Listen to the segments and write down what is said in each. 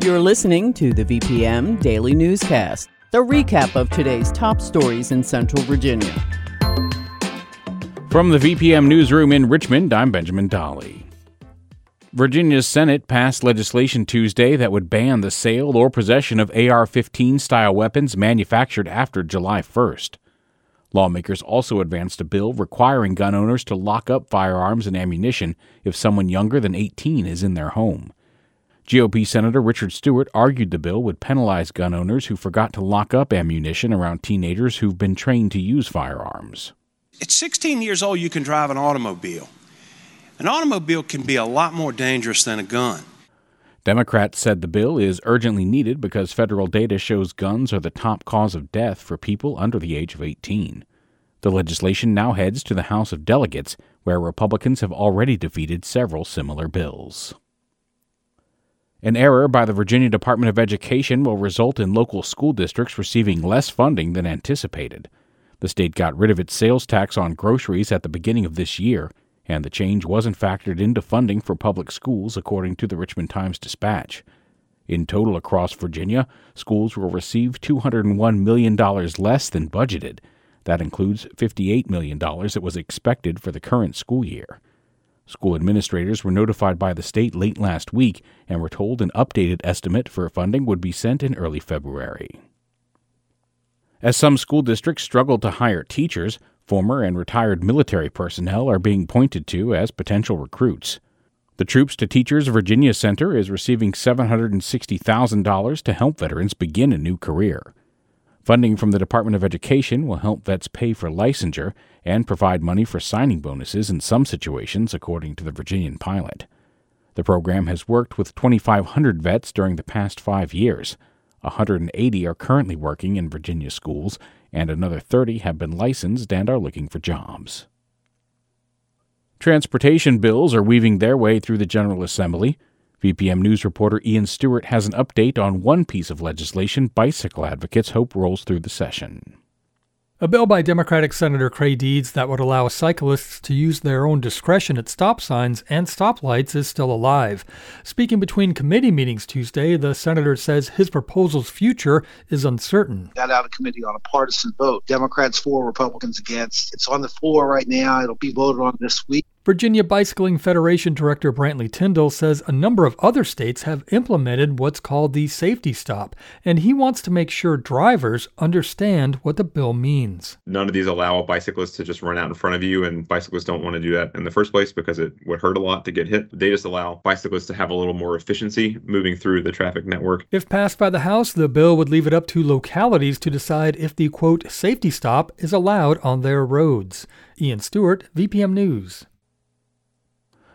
You're listening to the VPM Daily Newscast, the recap of today's top stories in Central Virginia. From the VPM Newsroom in Richmond, I'm Benjamin Dolly. Virginia's Senate passed legislation Tuesday that would ban the sale or possession of AR 15 style weapons manufactured after July 1st. Lawmakers also advanced a bill requiring gun owners to lock up firearms and ammunition if someone younger than 18 is in their home. GOP Senator Richard Stuart argued the bill would penalize gun owners who forgot to lock up ammunition around teenagers who've been trained to use firearms. At 16 years old, you can drive an automobile. An automobile can be a lot more dangerous than a gun. Democrats said the bill is urgently needed because federal data shows guns are the top cause of death for people under the age of 18. The legislation now heads to the House of Delegates, where Republicans have already defeated several similar bills. An error by the Virginia Department of Education will result in local school districts receiving less funding than anticipated. The state got rid of its sales tax on groceries at the beginning of this year, and the change wasn't factored into funding for public schools, according to the Richmond Times Dispatch. In total across Virginia, schools will receive $201 million less than budgeted. That includes $58 million that was expected for the current school year. School administrators were notified by the state late last week and were told an updated estimate for funding would be sent in early February. As some school districts struggle to hire teachers, former and retired military personnel are being pointed to as potential recruits. The Troops to Teachers Virginia Center is receiving $760,000 to help veterans begin a new career. Funding from the Department of Education will help vets pay for licensure and provide money for signing bonuses in some situations, according to the Virginian pilot. The program has worked with 2,500 vets during the past five years. 180 are currently working in Virginia schools, and another 30 have been licensed and are looking for jobs. Transportation bills are weaving their way through the General Assembly. VPM News reporter Ian Stewart has an update on one piece of legislation bicycle advocates hope rolls through the session. A bill by Democratic Senator Creigh Deeds that would allow cyclists to use their own discretion at stop signs and stoplights is still alive. Speaking between committee meetings Tuesday, the senator says his proposal's future is uncertain. Got out of committee on a partisan vote. Democrats for, Republicans against. It's on the floor right now. It'll be voted on this week. Virginia Bicycling Federation Director Brantley Tyndall says a number of other states have implemented what's called the safety stop, and he wants to make sure drivers understand what the bill means. None of these allow a bicyclist to just run out in front of you, and bicyclists don't want to do that in the first place because it would hurt a lot to get hit. They just allow bicyclists to have a little more efficiency moving through the traffic network. If passed by the House, the bill would leave it up to localities to decide if the quote safety stop is allowed on their roads. Ian Stewart, VPM News.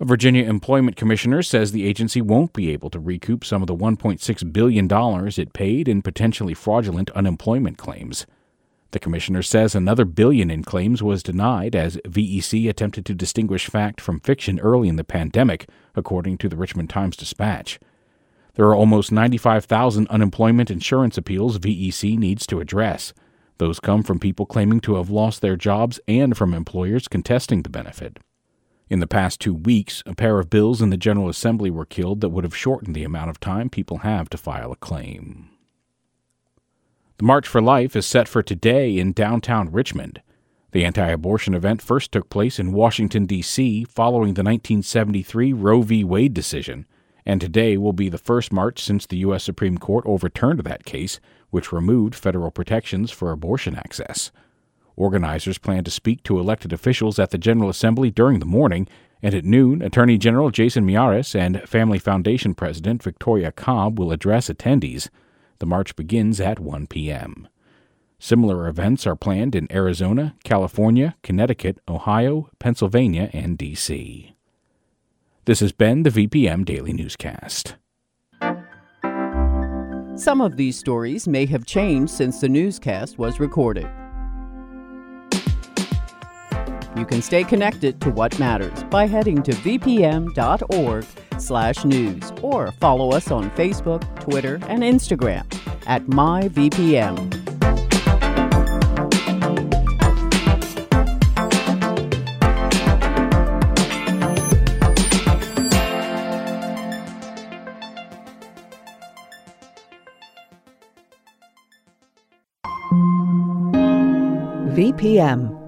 A Virginia employment commissioner says the agency won't be able to recoup some of the $1.6 billion it paid in potentially fraudulent unemployment claims. The commissioner says another billion in claims was denied as VEC attempted to distinguish fact from fiction early in the pandemic, according to the Richmond Times Dispatch. There are almost 95,000 unemployment insurance appeals VEC needs to address. Those come from people claiming to have lost their jobs and from employers contesting the benefit. In the past two weeks, a pair of bills in the General Assembly were killed that would have shortened the amount of time people have to file a claim. The March for Life is set for today in downtown Richmond. The anti abortion event first took place in Washington, D.C., following the 1973 Roe v. Wade decision, and today will be the first march since the U.S. Supreme Court overturned that case, which removed federal protections for abortion access. Organizers plan to speak to elected officials at the General Assembly during the morning, and at noon, Attorney General Jason Miyares and Family Foundation President Victoria Cobb will address attendees. The march begins at 1 p.m. Similar events are planned in Arizona, California, Connecticut, Ohio, Pennsylvania, and D.C. This has been the VPM Daily Newscast. Some of these stories may have changed since the newscast was recorded. Can stay connected to what matters by heading to vpm.org/news or follow us on Facebook, Twitter, and Instagram at myvpm. VPM.